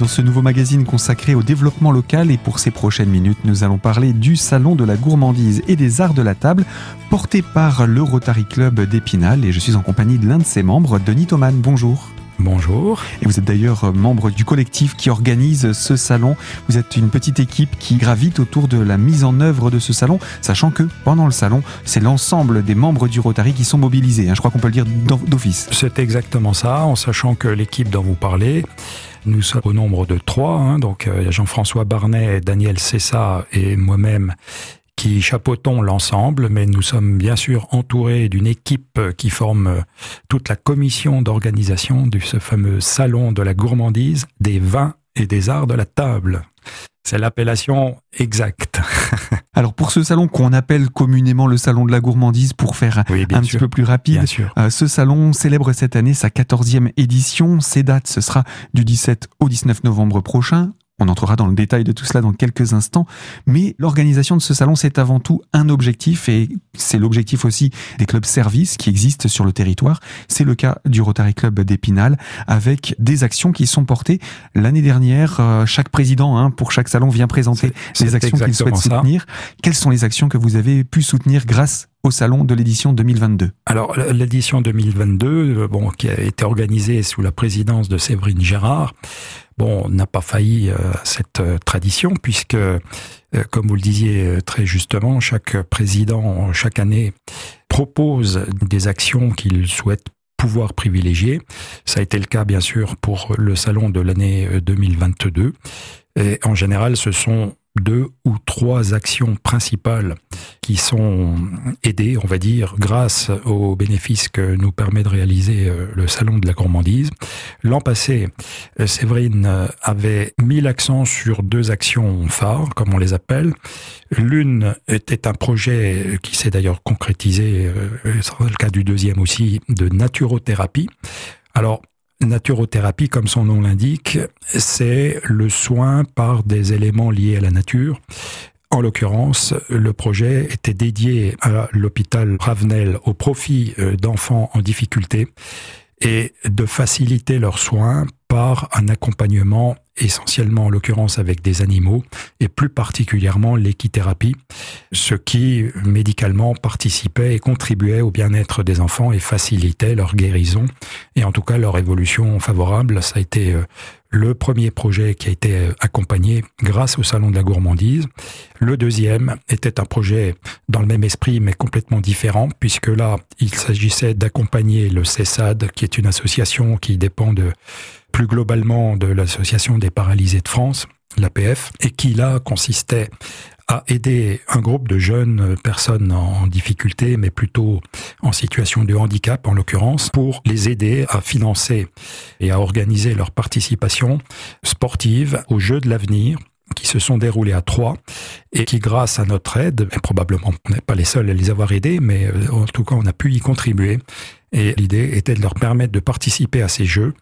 dans ce nouveau magazine consacré au développement local et pour ces prochaines minutes, nous allons parler du Salon de la gourmandise et des arts de la table porté par le Rotary Club d'Épinal et je suis en compagnie de l'un de ses membres, Denis Thoman. Bonjour. Bonjour. Et vous êtes d'ailleurs membre du collectif qui organise ce salon. Vous êtes une petite équipe qui gravite autour de la mise en œuvre de ce salon, sachant que pendant le salon, c'est l'ensemble des membres du Rotary qui sont mobilisés. Hein. Je crois qu'on peut le dire d'office. C'est exactement ça, en sachant que l'équipe dont vous parlez, nous sommes au nombre de trois, hein. donc euh, Jean-François Barnet, Daniel Cessa et moi-même qui chapeautons l'ensemble, mais nous sommes bien sûr entourés d'une équipe qui forme toute la commission d'organisation de ce fameux salon de la gourmandise, des vins et des arts de la table. C'est l'appellation exacte. Alors pour ce salon qu'on appelle communément le salon de la gourmandise, pour faire un petit peu plus rapide, euh, ce salon célèbre cette année sa 14e édition. Ses dates, ce sera du 17 au 19 novembre prochain on entrera dans le détail de tout cela dans quelques instants, mais l'organisation de ce salon, c'est avant tout un objectif et c'est l'objectif aussi des clubs services qui existent sur le territoire. C'est le cas du Rotary Club d'Épinal avec des actions qui sont portées. L'année dernière, euh, chaque président hein, pour chaque salon vient présenter les actions qu'il souhaite soutenir. Quelles sont les actions que vous avez pu soutenir grâce au salon de l'édition 2022 Alors l'édition 2022, euh, bon, qui a été organisée sous la présidence de Séverine Gérard, bon, n'a pas failli euh, cette euh, tradition puisque, comme vous le disiez très justement, chaque président chaque année propose des actions qu'il souhaite pouvoir privilégier. Ça a été le cas bien sûr pour le salon de l'année 2022. Et en général, ce sont deux ou trois actions principales qui sont aidées, on va dire, grâce aux bénéfices que nous permet de réaliser euh, le Salon de la gourmandise. L'an passé, euh, Séverine euh, avait mis l'accent sur deux actions phares, comme on les appelle. L'une était un projet qui s'est d'ailleurs concrétisé, sera le cas du deuxième aussi, de naturothérapie. Alors, naturothérapie, comme son nom l'indique, c'est le soin par des éléments liés à la nature. En l'occurrence, le projet était dédié à l'hôpital Ravenel au profit euh, d'enfants en difficulté et de faciliter leurs soins par un accompagnement essentiellement en l'occurrence avec des animaux et plus particulièrement l'équithérapie, ce qui médicalement participait et contribuait au bien-être des enfants et facilitait leur guérison et en tout cas leur évolution favorable. Ça a été euh, le premier projet qui a été euh, accompagné grâce au Salon de la gourmandise. Le deuxième était un projet dans le même esprit mais complètement différent puisque là, il s'agissait d'accompagner le CESAD qui est une association qui dépend de plus globalement de l'Association des paralysés de France, l'APF, et qui là consistait à aider un groupe de jeunes personnes en difficulté, mais plutôt en situation de handicap en l'occurrence, pour les aider à financer et à organiser leur participation sportive aux Jeux de l'avenir qui se sont déroulés à Troyes et qui, grâce à notre aide, et probablement on n'est pas les seuls à les avoir aidés, mais euh, en tout cas on a pu y contribuer. Et l'idée était de leur permettre de participer à ces jeux.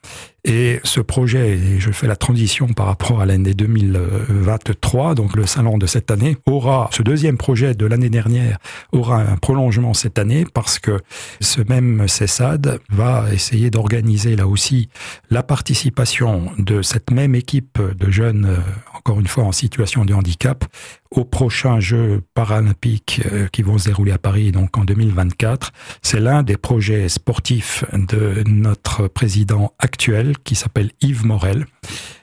Et ce projet, et je fais la transition par rapport à l'année 2023, donc le salon de cette année, aura, ce deuxième projet de l'année dernière aura un prolongement cette année parce que ce même CESAD va essayer d'organiser là aussi la participation de cette même équipe de jeunes, euh, encore une fois en situation de handicap, aux prochains Jeux paralympiques euh, qui vont se dérouler à Paris donc en 2024. C'est l'un des projets sportifs de notre président actuel qui s'appelle Yves Morel.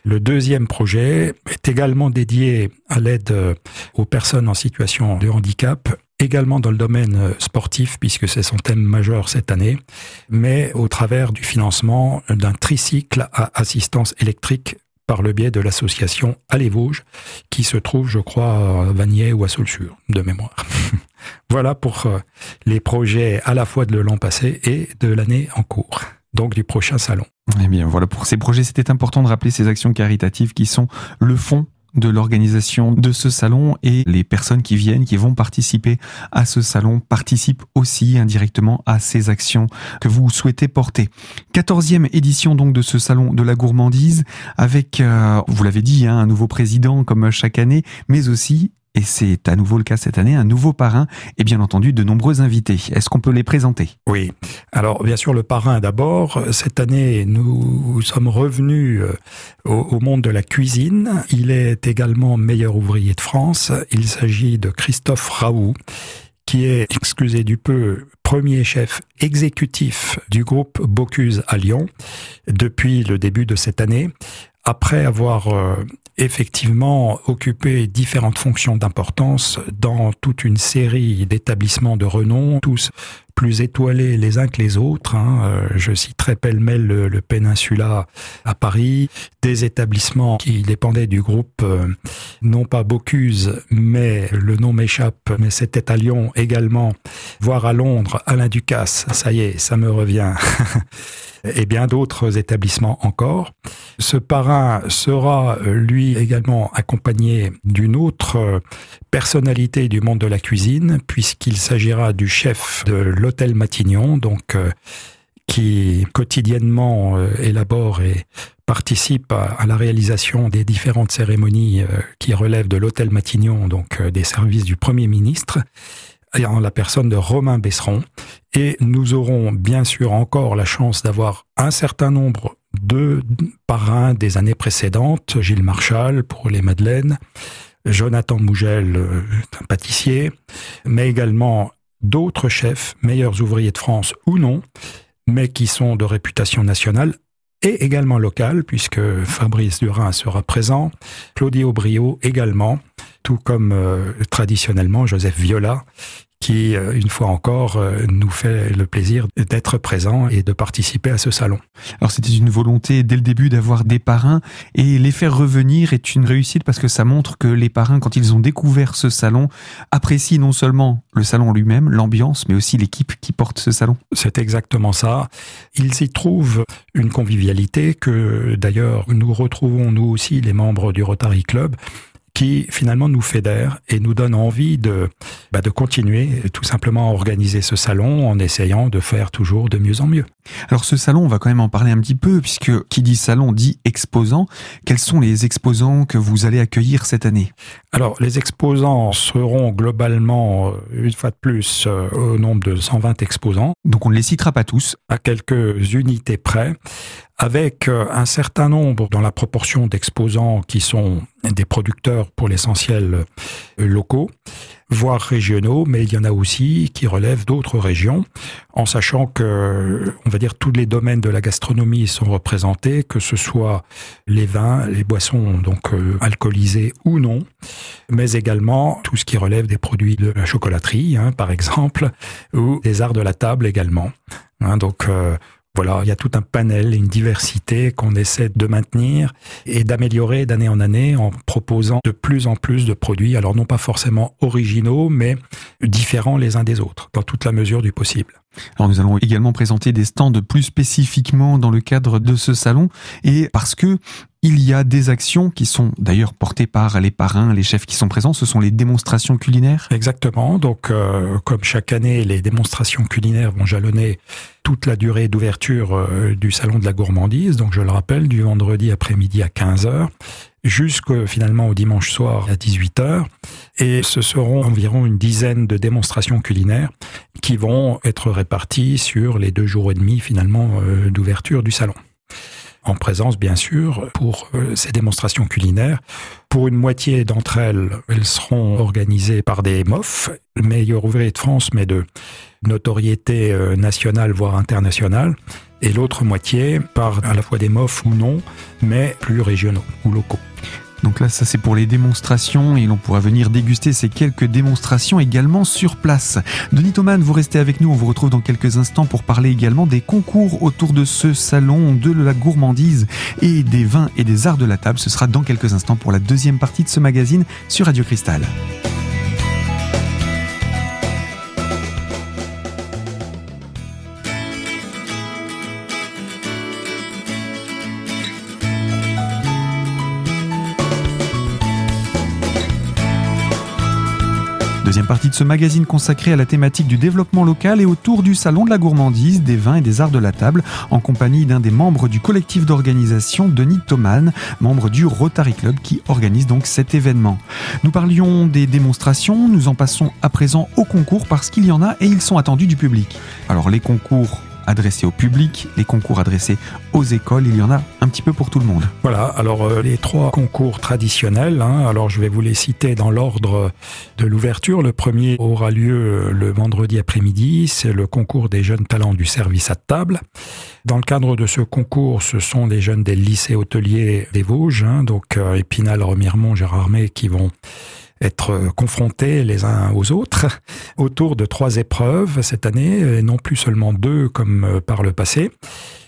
Le deuxième projet est également dédié à l'aide euh, aux personnes en situation de handicap également dans le domaine euh, sportif, puisque c'est son thème majeur cette année, mais au travers du financement d'un tricycle à assistance électrique par le biais de l'association Allez Vosges, qui se trouve, je crois, à Vanier ou à Saulsure, de mémoire. voilà pour euh, les projets à la fois de l'an passé et de l'année en cours donc du prochain salon. Eh bien voilà, pour ces projets, c'était important de rappeler ces actions caritatives qui sont le fond de l'organisation de ce salon et les personnes qui viennent, qui vont participer à ce salon, participent aussi indirectement à ces actions que vous souhaitez porter. Quatorzième édition donc de ce salon de la gourmandise avec, euh, vous l'avez dit, hein, un nouveau président comme chaque année, mais aussi et c'est à nouveau le cas cette année, un nouveau parrain et bien entendu de nombreux invités. Est-ce qu'on peut les présenter? Oui. Alors bien sûr le parrain d'abord. Cette année nous sommes revenus euh, au, monde de la cuisine. Il est également meilleur ouvrier de France. Il s'agit de Christophe Raoult qui est, excusez du peu, premier chef exécutif du groupe Bocuse à Lyon depuis le début de cette année, après avoir euh, effectivement occupé différentes fonctions d'importance dans toute une série d'établissements de renom, tous plus étoilés les uns que les autres. Hein. Euh, je citerai pêle-mêle le, le, Peninsula à Paris, des établissements qui dépendaient du groupe, euh, non pas Bocuse, mais le nom m'échappe, mais c'était à Lyon également, voire à Londres, Alain Ducasse, ça y est, ça me revient. et bien d'autres établissements encore. Ce parrain sera, euh, lui, également accompagné d'une autre personnalité du monde de la cuisine, puisqu'il s'agira du chef de l'hôtel Matignon, euh, qui quotidiennement euh, élabore et participe à, la réalisation des différentes cérémonies qui relèvent de l'hôtel Matignon, donc des services du Premier ministre en la personne de Romain Besseron. Et nous aurons bien sûr encore la chance d'avoir un certain nombre de parrains des années précédentes, Gilles Marchal pour les Madeleines, Jonathan Mougel, euh, un pâtissier, mais également d'autres chefs, meilleurs ouvriers de France ou non, mais qui sont de réputation nationale et également locale, puisque Fabrice Durin sera présent, Claudie Aubrio également, tout comme euh, traditionnellement Joseph Viola, qui, euh, une fois encore, euh, nous fait le plaisir d'être présent et de participer à ce salon. Alors c'était une volonté dès le début d'avoir des parrains et les faire revenir est une réussite parce que ça montre que les parrains, quand ils ont découvert ce salon, apprécient non seulement le salon lui-même, l'ambiance, mais aussi l'équipe qui porte ce salon. C'est exactement ça. Ils y trouvent une convivialité que d'ailleurs nous retrouvons nous aussi les membres du Rotary Club qui finalement nous fédère et nous donne envie de, bah, de continuer tout simplement à organiser ce salon en essayant de faire toujours de mieux en mieux. Alors ce salon, on va quand même en parler un petit peu puisque qui dit salon dit exposant. Quels sont les exposants que vous allez accueillir cette année? Alors les exposants seront globalement, euh, une fois de plus, euh, au nombre de 120 exposants. Donc on ne les citera pas tous. À quelques unités près avec euh, un certain nombre dans la proportion d'exposants qui sont des producteurs pour l'essentiel locaux, voire régionaux, mais il y en a aussi qui relèvent d'autres régions, en sachant que, on va dire, tous les domaines de la gastronomie sont représentés, que ce soit les vins, les boissons donc euh, alcoolisées ou non, mais également tout ce qui relève des produits de la chocolaterie, hein, par exemple, ou des arts de la table également. Hein, donc voilà, il y a tout un panel, une diversité qu'on essaie de maintenir et d'améliorer d'année en année en proposant de plus en plus de produits, alors non pas forcément originaux, mais différents les uns des autres, dans toute la mesure du possible. Alors nous allons également présenter des stands plus spécifiquement dans le cadre de ce salon et parce que il y a des actions qui sont d'ailleurs portées par les parrains, les chefs qui sont présents. Ce sont les démonstrations culinaires. Exactement. Donc, euh, comme chaque année, les démonstrations culinaires vont jalonner toute la durée d'ouverture euh, du salon de la gourmandise. Donc, je le rappelle, du vendredi après-midi à 15h jusqu'au finalement au dimanche soir à 18h. Et ce seront environ une dizaine de démonstrations culinaires qui vont être réparties sur les deux jours et demi finalement euh, d'ouverture du salon en présence bien sûr pour euh, ces démonstrations culinaires. Pour une moitié d'entre elles, elles seront organisées par des MOF, le meilleur ouvrier de France, mais de notoriété euh, nationale voire internationale, et l'autre moitié par à la fois des MOF ou non, mais plus régionaux ou locaux. Donc là, ça c'est pour les démonstrations et l'on pourra venir déguster ces quelques démonstrations également sur place. Denis Thoman, vous restez avec nous, on vous retrouve dans quelques instants pour parler également des concours autour de ce salon de la gourmandise et des vins et des arts de la table. Ce sera dans quelques instants pour la deuxième partie de ce magazine sur Radio Cristal. Partie de ce magazine consacré à la thématique du développement local et autour du salon de la gourmandise, des vins et des arts de la table, en compagnie d'un des membres du collectif d'organisation, Denis Thoman, membre du Rotary Club qui organise donc cet événement. Nous parlions des démonstrations, nous en passons à présent au concours parce qu'il y en a et ils sont attendus du public. Alors les concours adressés au public, les concours adressés aux écoles, il y en a un petit peu pour tout le monde. Voilà, alors euh, les trois concours traditionnels, hein, alors je vais vous les citer dans l'ordre de l'ouverture. Le premier aura lieu euh, le vendredi après-midi, c'est le concours des jeunes talents du service à table. Dans le cadre de ce concours, ce sont des jeunes des lycées hôteliers des Vosges, hein, donc euh, Épinal, Remiremont, Gérardmer, qui vont être confrontés les uns aux autres autour de trois épreuves cette année, et non plus seulement deux comme euh, par le passé.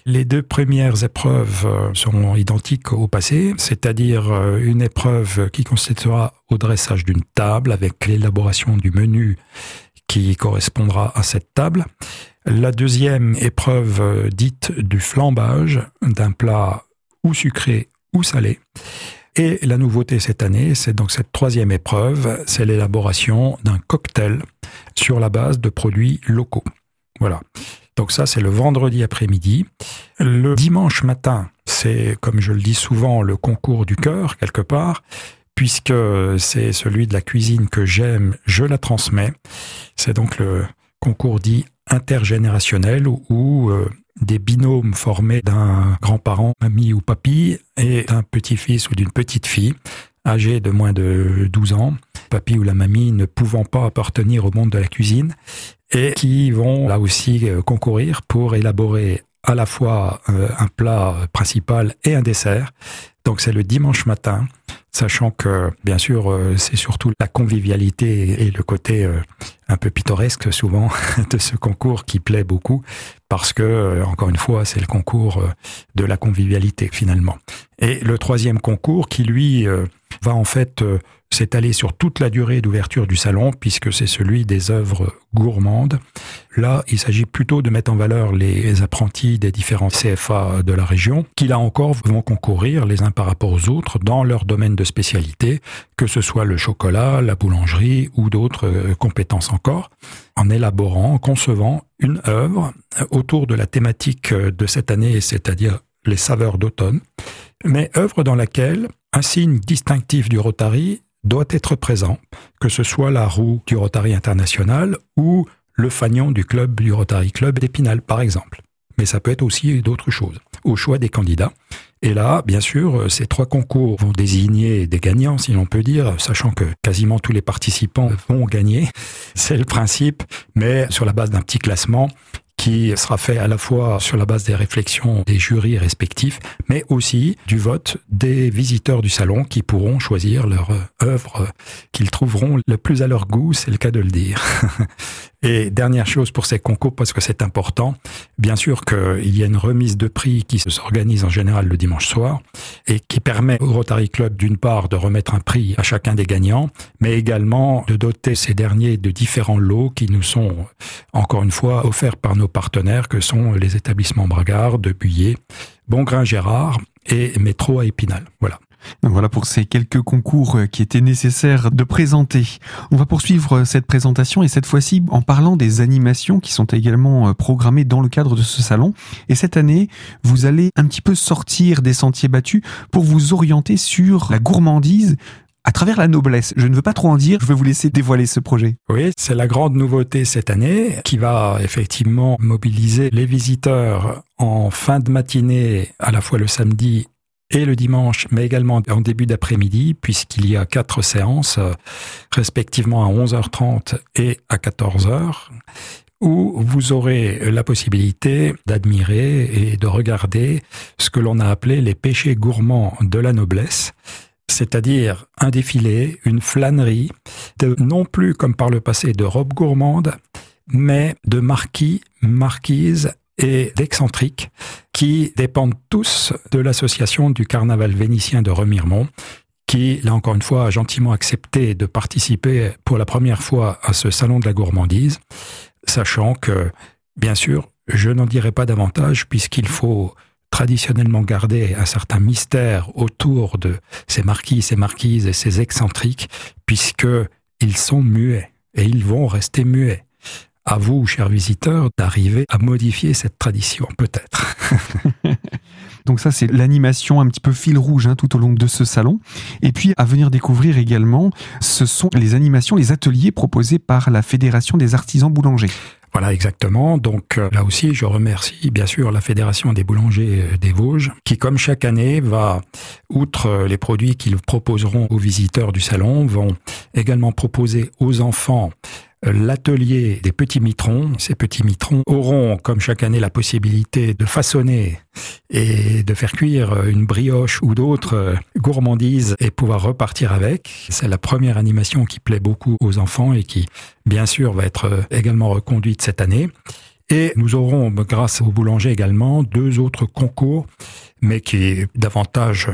Les deux premières épreuves euh, seront identiques au passé, c'est-à-dire euh, une épreuve qui consistera au dressage d'une table avec l'élaboration du menu qui correspondra à cette table. La deuxième épreuve dite du flambage d'un plat ou sucré ou salé. Et la nouveauté cette année, c'est donc cette troisième épreuve, c'est l'élaboration d'un cocktail sur la base de produits locaux. Voilà. Donc ça, c'est le vendredi après-midi. Le dimanche matin, c'est, comme je le dis souvent, le concours du cœur, quelque part, puisque c'est celui de la cuisine que j'aime, je la transmets. C'est donc le concours dit intergénérationnel où, des binômes formés d'un grand-parent, mamie ou papy, et d'un petit-fils ou d'une petite-fille âgée de moins de 12 ans, papy ou la mamie ne pouvant pas appartenir au monde de la cuisine, et qui vont là aussi euh, concourir pour élaborer à la fois euh, un plat principal et un dessert. Donc c'est le dimanche matin sachant que bien sûr euh, c'est surtout la convivialité et le côté euh, un peu pittoresque souvent de ce concours qui plaît beaucoup parce que euh, encore une fois c'est le concours de la convivialité finalement. Et le troisième concours qui lui va en fait s'étaler sur toute la durée d'ouverture du salon, puisque c'est celui des œuvres gourmandes. Là, il s'agit plutôt de mettre en valeur les apprentis des différents CFA de la région, qui là encore vont concourir les uns par rapport aux autres dans leur domaine de spécialité, que ce soit le chocolat, la boulangerie ou d'autres euh, compétences encore, en élaborant, en concevant une œuvre autour de la thématique de cette année, c'est-à-dire les saveurs d'automne, mais œuvre dans laquelle un signe distinctif du Rotary doit être présent, que ce soit la roue du Rotary International ou le fanion du club du Rotary Club d'Épinal, par exemple. Mais ça peut être aussi d'autres choses, au choix des candidats. Et là, bien sûr, ces trois concours vont désigner des gagnants, si l'on peut dire, sachant que quasiment tous les participants vont gagner. C'est le principe, mais sur la base d'un petit classement qui sera fait à la fois sur la base des réflexions des jurys respectifs, mais aussi du vote des visiteurs du salon qui pourront choisir leur œuvre qu'ils trouveront le plus à leur goût, c'est le cas de le dire. Et dernière chose pour ces concours, parce que c'est important, bien sûr qu'il y a une remise de prix qui s'organise en général le dimanche soir et qui permet au Rotary Club d'une part de remettre un prix à chacun des gagnants, mais également de doter ces derniers de différents lots qui nous sont encore une fois offerts par nos partenaires que sont les établissements Bragard, de Buyer, Bongrain Gérard et Métro à Épinal. Voilà. Voilà pour ces quelques concours euh, qui étaient nécessaires de présenter. On va poursuivre euh, cette présentation et cette fois-ci en parlant des animations qui sont également euh, programmées dans le cadre de ce salon. Et cette année, vous allez un petit peu sortir des sentiers battus pour vous orienter sur la gourmandise à travers la noblesse. Je ne veux pas trop en dire, je vais vous laisser dévoiler ce projet. Oui, c'est la grande nouveauté cette année qui va effectivement mobiliser les visiteurs en fin de matinée, à la fois le samedi et le dimanche, mais également en début d'après-midi, puisqu'il y a quatre séances, respectivement à 11h30 et à 14h, où vous aurez la possibilité d'admirer et de regarder ce que l'on a appelé les péchés gourmands de la noblesse, c'est-à-dire un défilé, une flânerie, de, non plus comme par le passé de robes gourmandes, mais de marquis, marquises et d'excentriques qui dépendent tous de l'association du carnaval vénitien de Remiremont qui, là encore une fois, a gentiment accepté de participer pour la première fois à ce salon de la gourmandise, sachant que, bien sûr, je n'en dirai pas davantage puisqu'il faut traditionnellement garder un certain mystère autour de ces marquis, ces marquises et ces excentriques, puisque ils sont muets et ils vont rester muets. À vous, chers visiteurs, d'arriver à modifier cette tradition, peut-être. Donc ça, c'est l'animation un petit peu fil rouge hein, tout au long de ce salon. Et puis, à venir découvrir également, ce sont les animations, les ateliers proposés par la Fédération des artisans boulangers. Voilà, exactement. Donc euh, là aussi, je remercie bien sûr la Fédération des boulangers euh, des Vosges, qui comme chaque année va, outre euh, les produits qu'ils proposeront aux visiteurs du salon, vont également proposer aux enfants l'atelier des petits mitrons. Ces petits mitrons auront, comme chaque année, la possibilité de façonner et de faire cuire une brioche ou d'autres gourmandises et pouvoir repartir avec. C'est la première animation qui plaît beaucoup aux enfants et qui, bien sûr, va être également reconduite cette année. Et nous aurons, grâce au boulanger également, deux autres concours, mais qui est davantage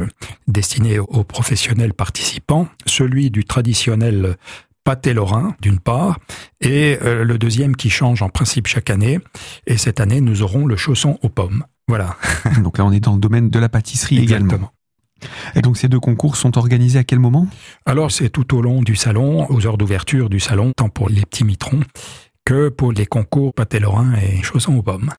destiné aux professionnels participants. Celui du traditionnel pâté lorrain, d'une part, et euh, le deuxième qui change en principe chaque année. Et cette année, nous aurons le chausson aux pommes. Voilà. donc là, on est dans le domaine de la pâtisserie également. Et donc ces deux concours sont organisés à quel moment? Alors c'est tout au long du salon, aux heures d'ouverture du salon, tant pour les petits mitrons que pour les concours pâté lorrain et chaussons aux pommes.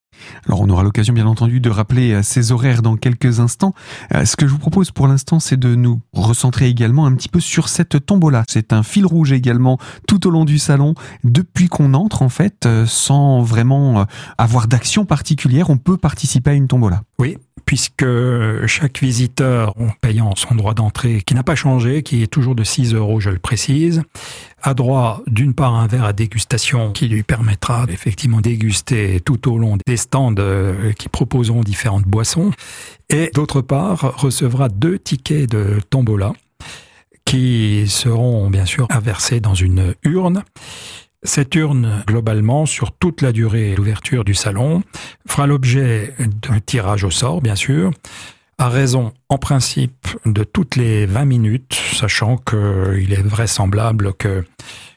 Alors on aura l'occasion bien entendu de rappeler euh, ces horaires dans quelques instants. Euh, ce que je vous propose pour l'instant c'est de nous recentrer également un petit peu sur cette tombola. C'est un fil rouge également tout au long du salon depuis qu'on entre en fait euh, sans vraiment avoir d'action particulière on peut participer à une tombola. Oui, puisque chaque visiteur, en payant son droit d'entrée, qui n'a pas changé, qui est toujours de 6 euros, je le précise, a droit d'une part un verre à dégustation qui lui permettra effectivement déguster tout au long des stands euh, qui proposeront différentes boissons, et d'autre part recevra deux tickets de tombola qui seront bien sûr inversés dans une urne cette urne, globalement, sur toute la durée d'ouverture du salon, fera l'objet d'un tirage au sort, bien sûr, à raison, en principe, de toutes les 20 minutes, sachant qu'il est vraisemblable que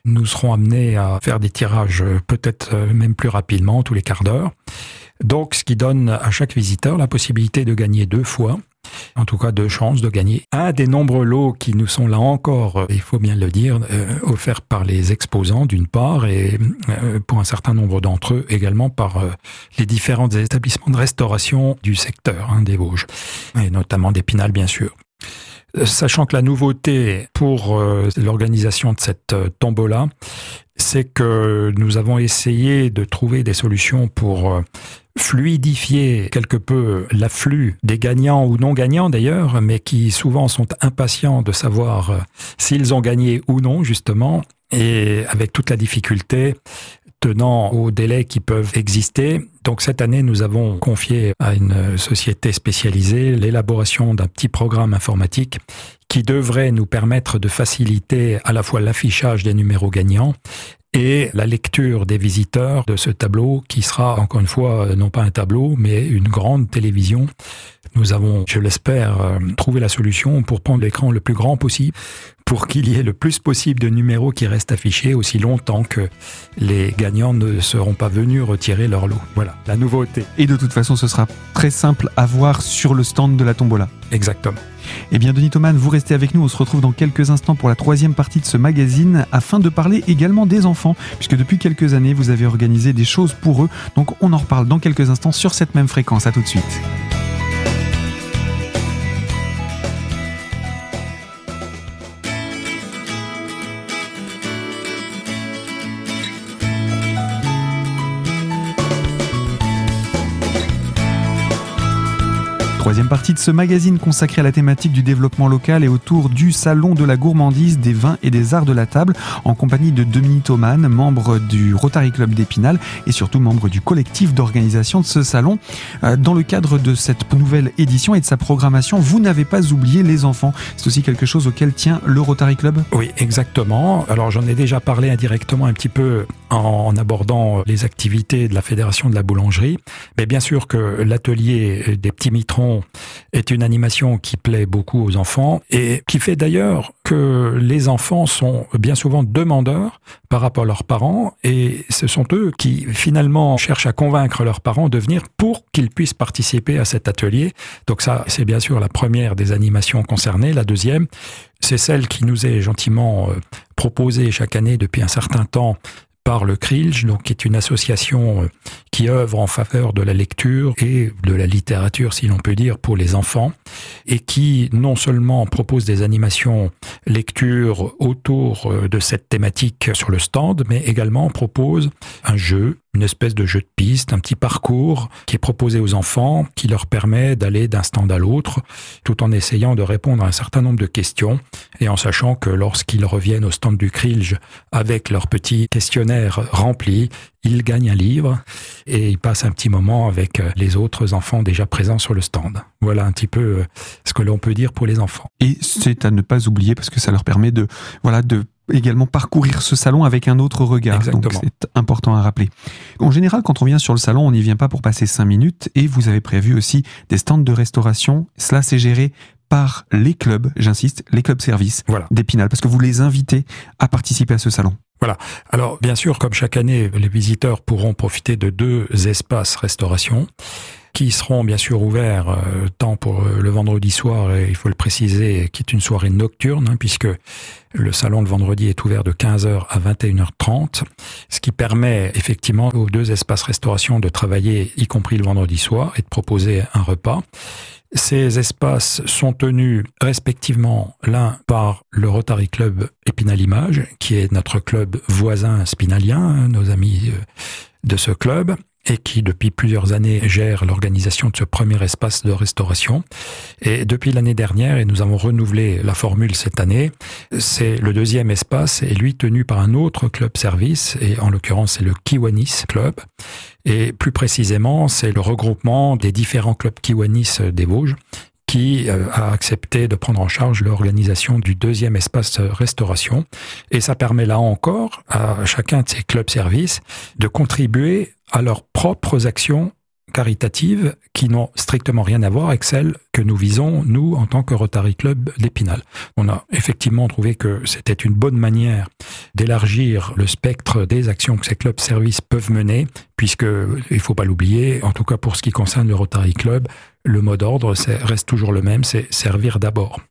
nous serons amenés à faire des tirages peut-être même plus rapidement, tous les quarts d'heure. Donc, ce qui donne à chaque visiteur la possibilité de gagner deux fois en tout cas deux chances de gagner un des nombreux lots qui nous sont là encore, euh, il faut bien le dire, euh, offerts par les exposants d'une part et euh, pour un certain nombre d'entre eux également par les différents établissements de restauration du secteur hein, des Vosges et notamment d'Épinal bien sûr. Sachant que la nouveauté pour l'organisation de cette tombola, c'est que nous avons essayé de trouver des solutions pour fluidifier quelque peu l'afflux des gagnants ou non gagnants d'ailleurs, mais qui souvent sont impatients de savoir euh, s'ils ont gagné ou non justement, et avec toute la difficulté tenant aux délais qui peuvent exister. Donc cette année, nous avons confié à une société spécialisée l'élaboration d'un petit programme informatique qui devrait nous permettre de faciliter à la fois l'affichage des numéros gagnants et la lecture des visiteurs de ce tableau qui sera encore une fois non pas un tableau mais une grande télévision. Nous avons, je l'espère, euh, trouvé la solution pour prendre l'écran le plus grand possible pour qu'il y ait le plus possible de numéros qui restent affichés aussi longtemps que les gagnants ne seront pas venus retirer leur lot. Voilà, la nouveauté. Et de toute façon, ce sera très simple à voir sur le stand de la tombola. Exactement. Eh bien, Denis Thoman, vous restez avec nous. On se retrouve dans quelques instants pour la troisième partie de ce magazine afin de parler également des enfants, puisque depuis quelques années, vous avez organisé des choses pour eux. Donc, on en reparle dans quelques instants sur cette même fréquence. À tout de suite. Troisième partie de ce magazine consacré à la thématique du développement local et autour du salon de la gourmandise, des vins et des arts de la table, en compagnie de Dominique Thoman, membre du Rotary Club d'Épinal et surtout membre du collectif d'organisation de ce salon. Euh, dans le cadre de cette nouvelle édition et de sa programmation, vous n'avez pas oublié les enfants. C'est aussi quelque chose auquel tient le Rotary Club? Oui, exactement. Alors j'en ai déjà parlé indirectement un petit peu en abordant les activités de la Fédération de la boulangerie. Mais bien sûr que l'atelier des petits mitrons est une animation qui plaît beaucoup aux enfants et qui fait d'ailleurs que les enfants sont bien souvent demandeurs par rapport à leurs parents et ce sont eux qui finalement cherchent à convaincre leurs parents de venir pour qu'ils puissent participer à cet atelier. Donc ça, c'est bien sûr la première des animations concernées. La deuxième, c'est celle qui nous est gentiment euh, proposé chaque année depuis un certain temps par le CRILJ, donc qui est une association euh, qui œuvre en faveur de la lecture et de la littérature, si l'on peut dire, pour les enfants, et qui non seulement propose des animations lecture autour euh, de cette thématique sur le stand, mais également propose un jeu une espèce de jeu de piste, un petit parcours qui est proposé aux enfants, qui leur permet d'aller d'un stand à l'autre, tout en essayant de répondre à un certain nombre de questions, et en sachant que lorsqu'ils reviennent au stand du Krilj avec leur petit questionnaire rempli, ils gagnent un livre et ils passent un petit moment avec euh, les autres enfants déjà présents sur le stand. Voilà un petit peu euh, ce que l'on peut dire pour les enfants. Et c'est à ne pas oublier parce que ça leur permet de, voilà, de également parcourir ce salon avec un autre regard. Donc c'est important à rappeler. En général, quand on vient sur le salon, on n'y vient pas pour passer cinq minutes et vous avez prévu aussi des stands de restauration. Cela c'est géré par les clubs, j'insiste, les clubs services voilà. d'Épinal, parce que vous les invitez à participer à ce salon. Voilà. Alors, bien sûr, comme chaque année, les visiteurs pourront profiter de deux espaces restauration qui seront bien sûr ouverts euh, tant pour euh, le vendredi soir, et il faut le préciser, qui est une soirée nocturne, hein, puisque le salon le vendredi est ouvert de 15h à 21h30, ce qui permet effectivement aux deux espaces restauration de travailler, y compris le vendredi soir, et de proposer un repas. Ces espaces sont tenus respectivement l'un par le Rotary Club Épinal-Image, qui est notre club voisin spinalien, nos amis euh, de ce club, et qui depuis plusieurs années gère l'organisation de ce premier espace de restauration. Et depuis l'année dernière, et nous avons renouvelé la formule cette année, c'est le deuxième espace et lui tenu par un autre club service, et en l'occurrence c'est le Kiwanis Club. Et plus précisément, c'est le regroupement des différents clubs Kiwanis des Vosges qui euh, a accepté de prendre en charge l'organisation du deuxième espace restauration. Et ça permet là encore à chacun de ces clubs services de contribuer à leurs propres actions caritatives qui n'ont strictement rien à voir avec celles que nous visons, nous, en tant que Rotary Club d'Épinal. On a effectivement trouvé que c'était une bonne manière d'élargir le spectre des actions que ces clubs services peuvent mener, puisque, il faut pas l'oublier, en tout cas pour ce qui concerne le Rotary Club, le mot d'ordre reste toujours le même, c'est servir d'abord.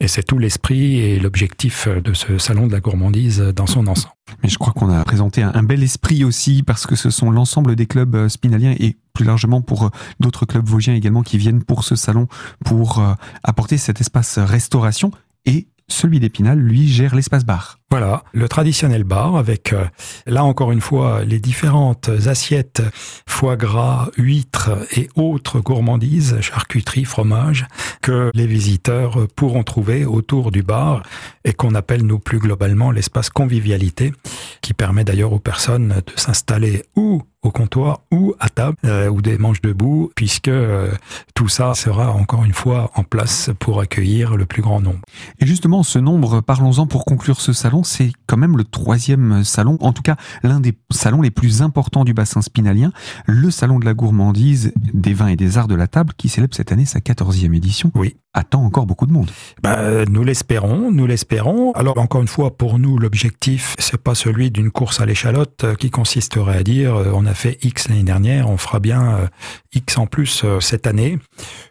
Et c'est tout l'esprit et l'objectif de ce salon de la gourmandise dans son ensemble. Mais je crois qu'on a présenté un bel esprit aussi parce que ce sont l'ensemble des clubs euh, spinaliens et plus largement pour euh, d'autres clubs vosgiens également qui viennent pour ce salon pour euh, apporter cet espace restauration et celui d'Épinal, lui, gère l'espace bar. Voilà, le traditionnel bar avec, euh, là encore une fois, les différentes assiettes, foie gras, huîtres et autres gourmandises, charcuterie, fromage, que les visiteurs pourront trouver autour du bar et qu'on appelle, nous, plus globalement, l'espace convivialité, qui permet d'ailleurs aux personnes de s'installer ou au comptoir ou à table euh, ou des manches debout puisque euh, tout ça sera encore une fois en place pour accueillir le plus grand nombre. Et justement ce nombre, parlons-en pour conclure ce salon, c'est quand même le troisième salon, en tout cas l'un des salons les plus importants du bassin spinalien, le salon de la gourmandise, des vins et des arts de la table qui célèbre cette année sa quatorzième édition. Oui attend encore beaucoup de monde. Bah, nous l'espérons, nous l'espérons. Alors encore une fois, pour nous, l'objectif, c'est pas celui d'une course à l'échalote euh, qui consisterait à dire euh, on a fait X l'année dernière, on fera bien euh, X en plus cette année.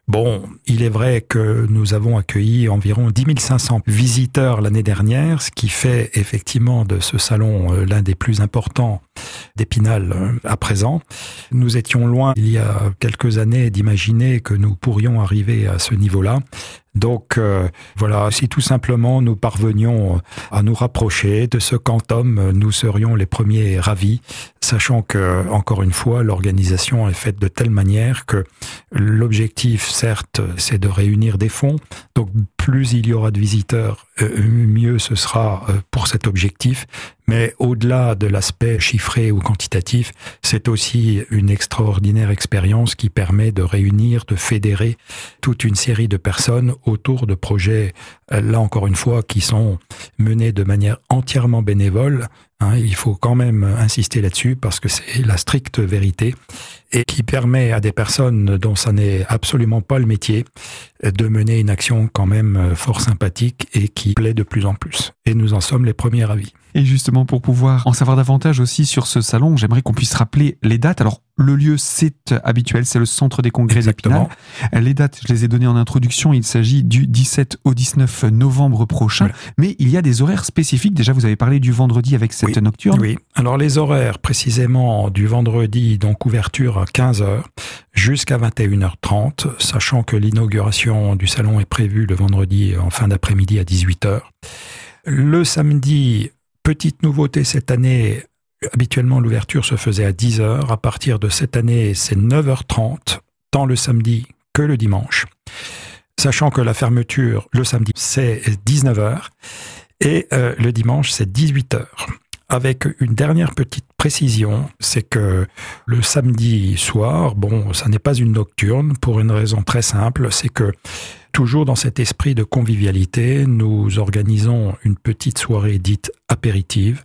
Bon, il est vrai que nous avons accueilli environ 10 500 visiteurs l'année dernière, ce qui fait effectivement de ce salon l'un des plus importants d'Épinal à présent. Nous étions loin il y a quelques années d'imaginer que nous pourrions arriver à ce niveau-là. Donc euh, voilà, si tout simplement nous parvenions à nous rapprocher de ce quantum, nous serions les premiers ravis, sachant que, encore une fois, l'organisation est faite de telle manière que l'objectif, certes, c'est de réunir des fonds. Donc plus il y aura de visiteurs, euh, mieux ce sera euh, pour cet objectif. Mais au-delà de l'aspect chiffré ou quantitatif, c'est aussi une extraordinaire expérience qui permet de réunir, de fédérer toute une série de personnes autour de projets, euh, là encore une fois, qui sont menés de manière entièrement bénévole. Hein. il faut quand même insister là-dessus parce que c'est la stricte vérité et qui permet à des personnes dont ça n'est absolument pas le métier de mener une action quand même euh, fort sympathique et qui plaît de plus en plus. Et nous en sommes les premiers avis. Et justement, pour pouvoir en savoir davantage aussi sur ce salon, j'aimerais qu'on puisse rappeler les dates. Alors, Le lieu, c'est habituel, c'est le centre des congrès d'Épinal. Les dates, je les ai données en introduction, il s'agit du 17 au 19 novembre prochain, mais il y a des horaires spécifiques. Déjà, vous avez parlé du vendredi avec cette nocturne. Oui, alors les horaires précisément du vendredi, donc ouverture à 15h jusqu'à 21h30, sachant que l'inauguration du salon est prévue le vendredi en fin d'après-midi à 18h. Le samedi, petite nouveauté cette année, habituellement l'ouverture se faisait à 10h. À partir de cette année, c'est 9h30, tant le samedi que le dimanche. Sachant que la fermeture le samedi, c'est 19h et euh, le dimanche, c'est 18h. Avec une dernière petite précision, c'est que le samedi soir, bon, ça n'est pas une nocturne pour une raison très simple, c'est que Toujours dans cet esprit de convivialité, nous organisons une petite soirée dite apéritive,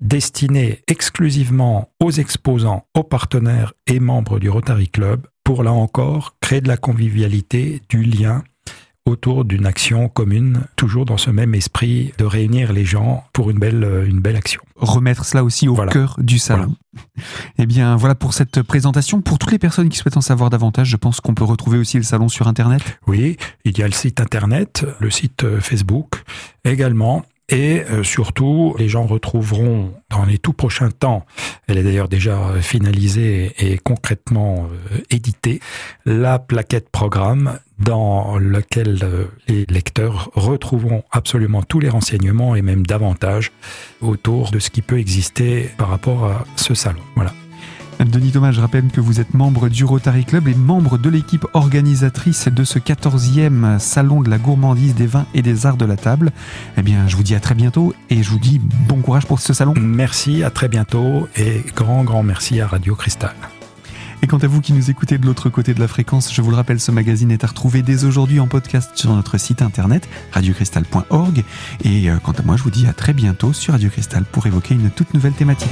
destinée exclusivement aux exposants, aux partenaires et membres du Rotary Club, pour là encore créer de la convivialité, du lien autour d'une action commune, toujours dans ce même esprit de réunir les gens pour une belle, euh, une belle action. Remettre cela aussi au cœur du salon. Eh bien, voilà pour cette présentation. Pour toutes les personnes qui souhaitent en savoir davantage, je pense qu'on peut retrouver aussi le salon sur Internet. Oui, il y a le site Internet, le site euh, Facebook également. Et euh, surtout, les gens retrouveront dans les tout prochains temps, elle est d'ailleurs déjà finalisée et concrètement euh, éditée, la plaquette programme dans laquelle euh, les lecteurs retrouveront absolument tous les renseignements et même davantage autour de ce qui peut exister par rapport à ce salon. Voilà. Denis Thomas, je rappelle que vous êtes membre du Rotary Club et membre de l'équipe organisatrice de ce 14e salon de la gourmandise des vins et des arts de la table. Eh bien, je vous dis à très bientôt et je vous dis bon courage pour ce salon. Merci, à très bientôt et grand, grand merci à Radio Cristal. Et quant à vous qui nous écoutez de l'autre côté de la fréquence, je vous le rappelle, ce magazine est à retrouver dès aujourd'hui en podcast sur notre site internet radiocristal.org. Et euh, quant à moi, je vous dis à très bientôt sur Radio Cristal pour évoquer une toute nouvelle thématique.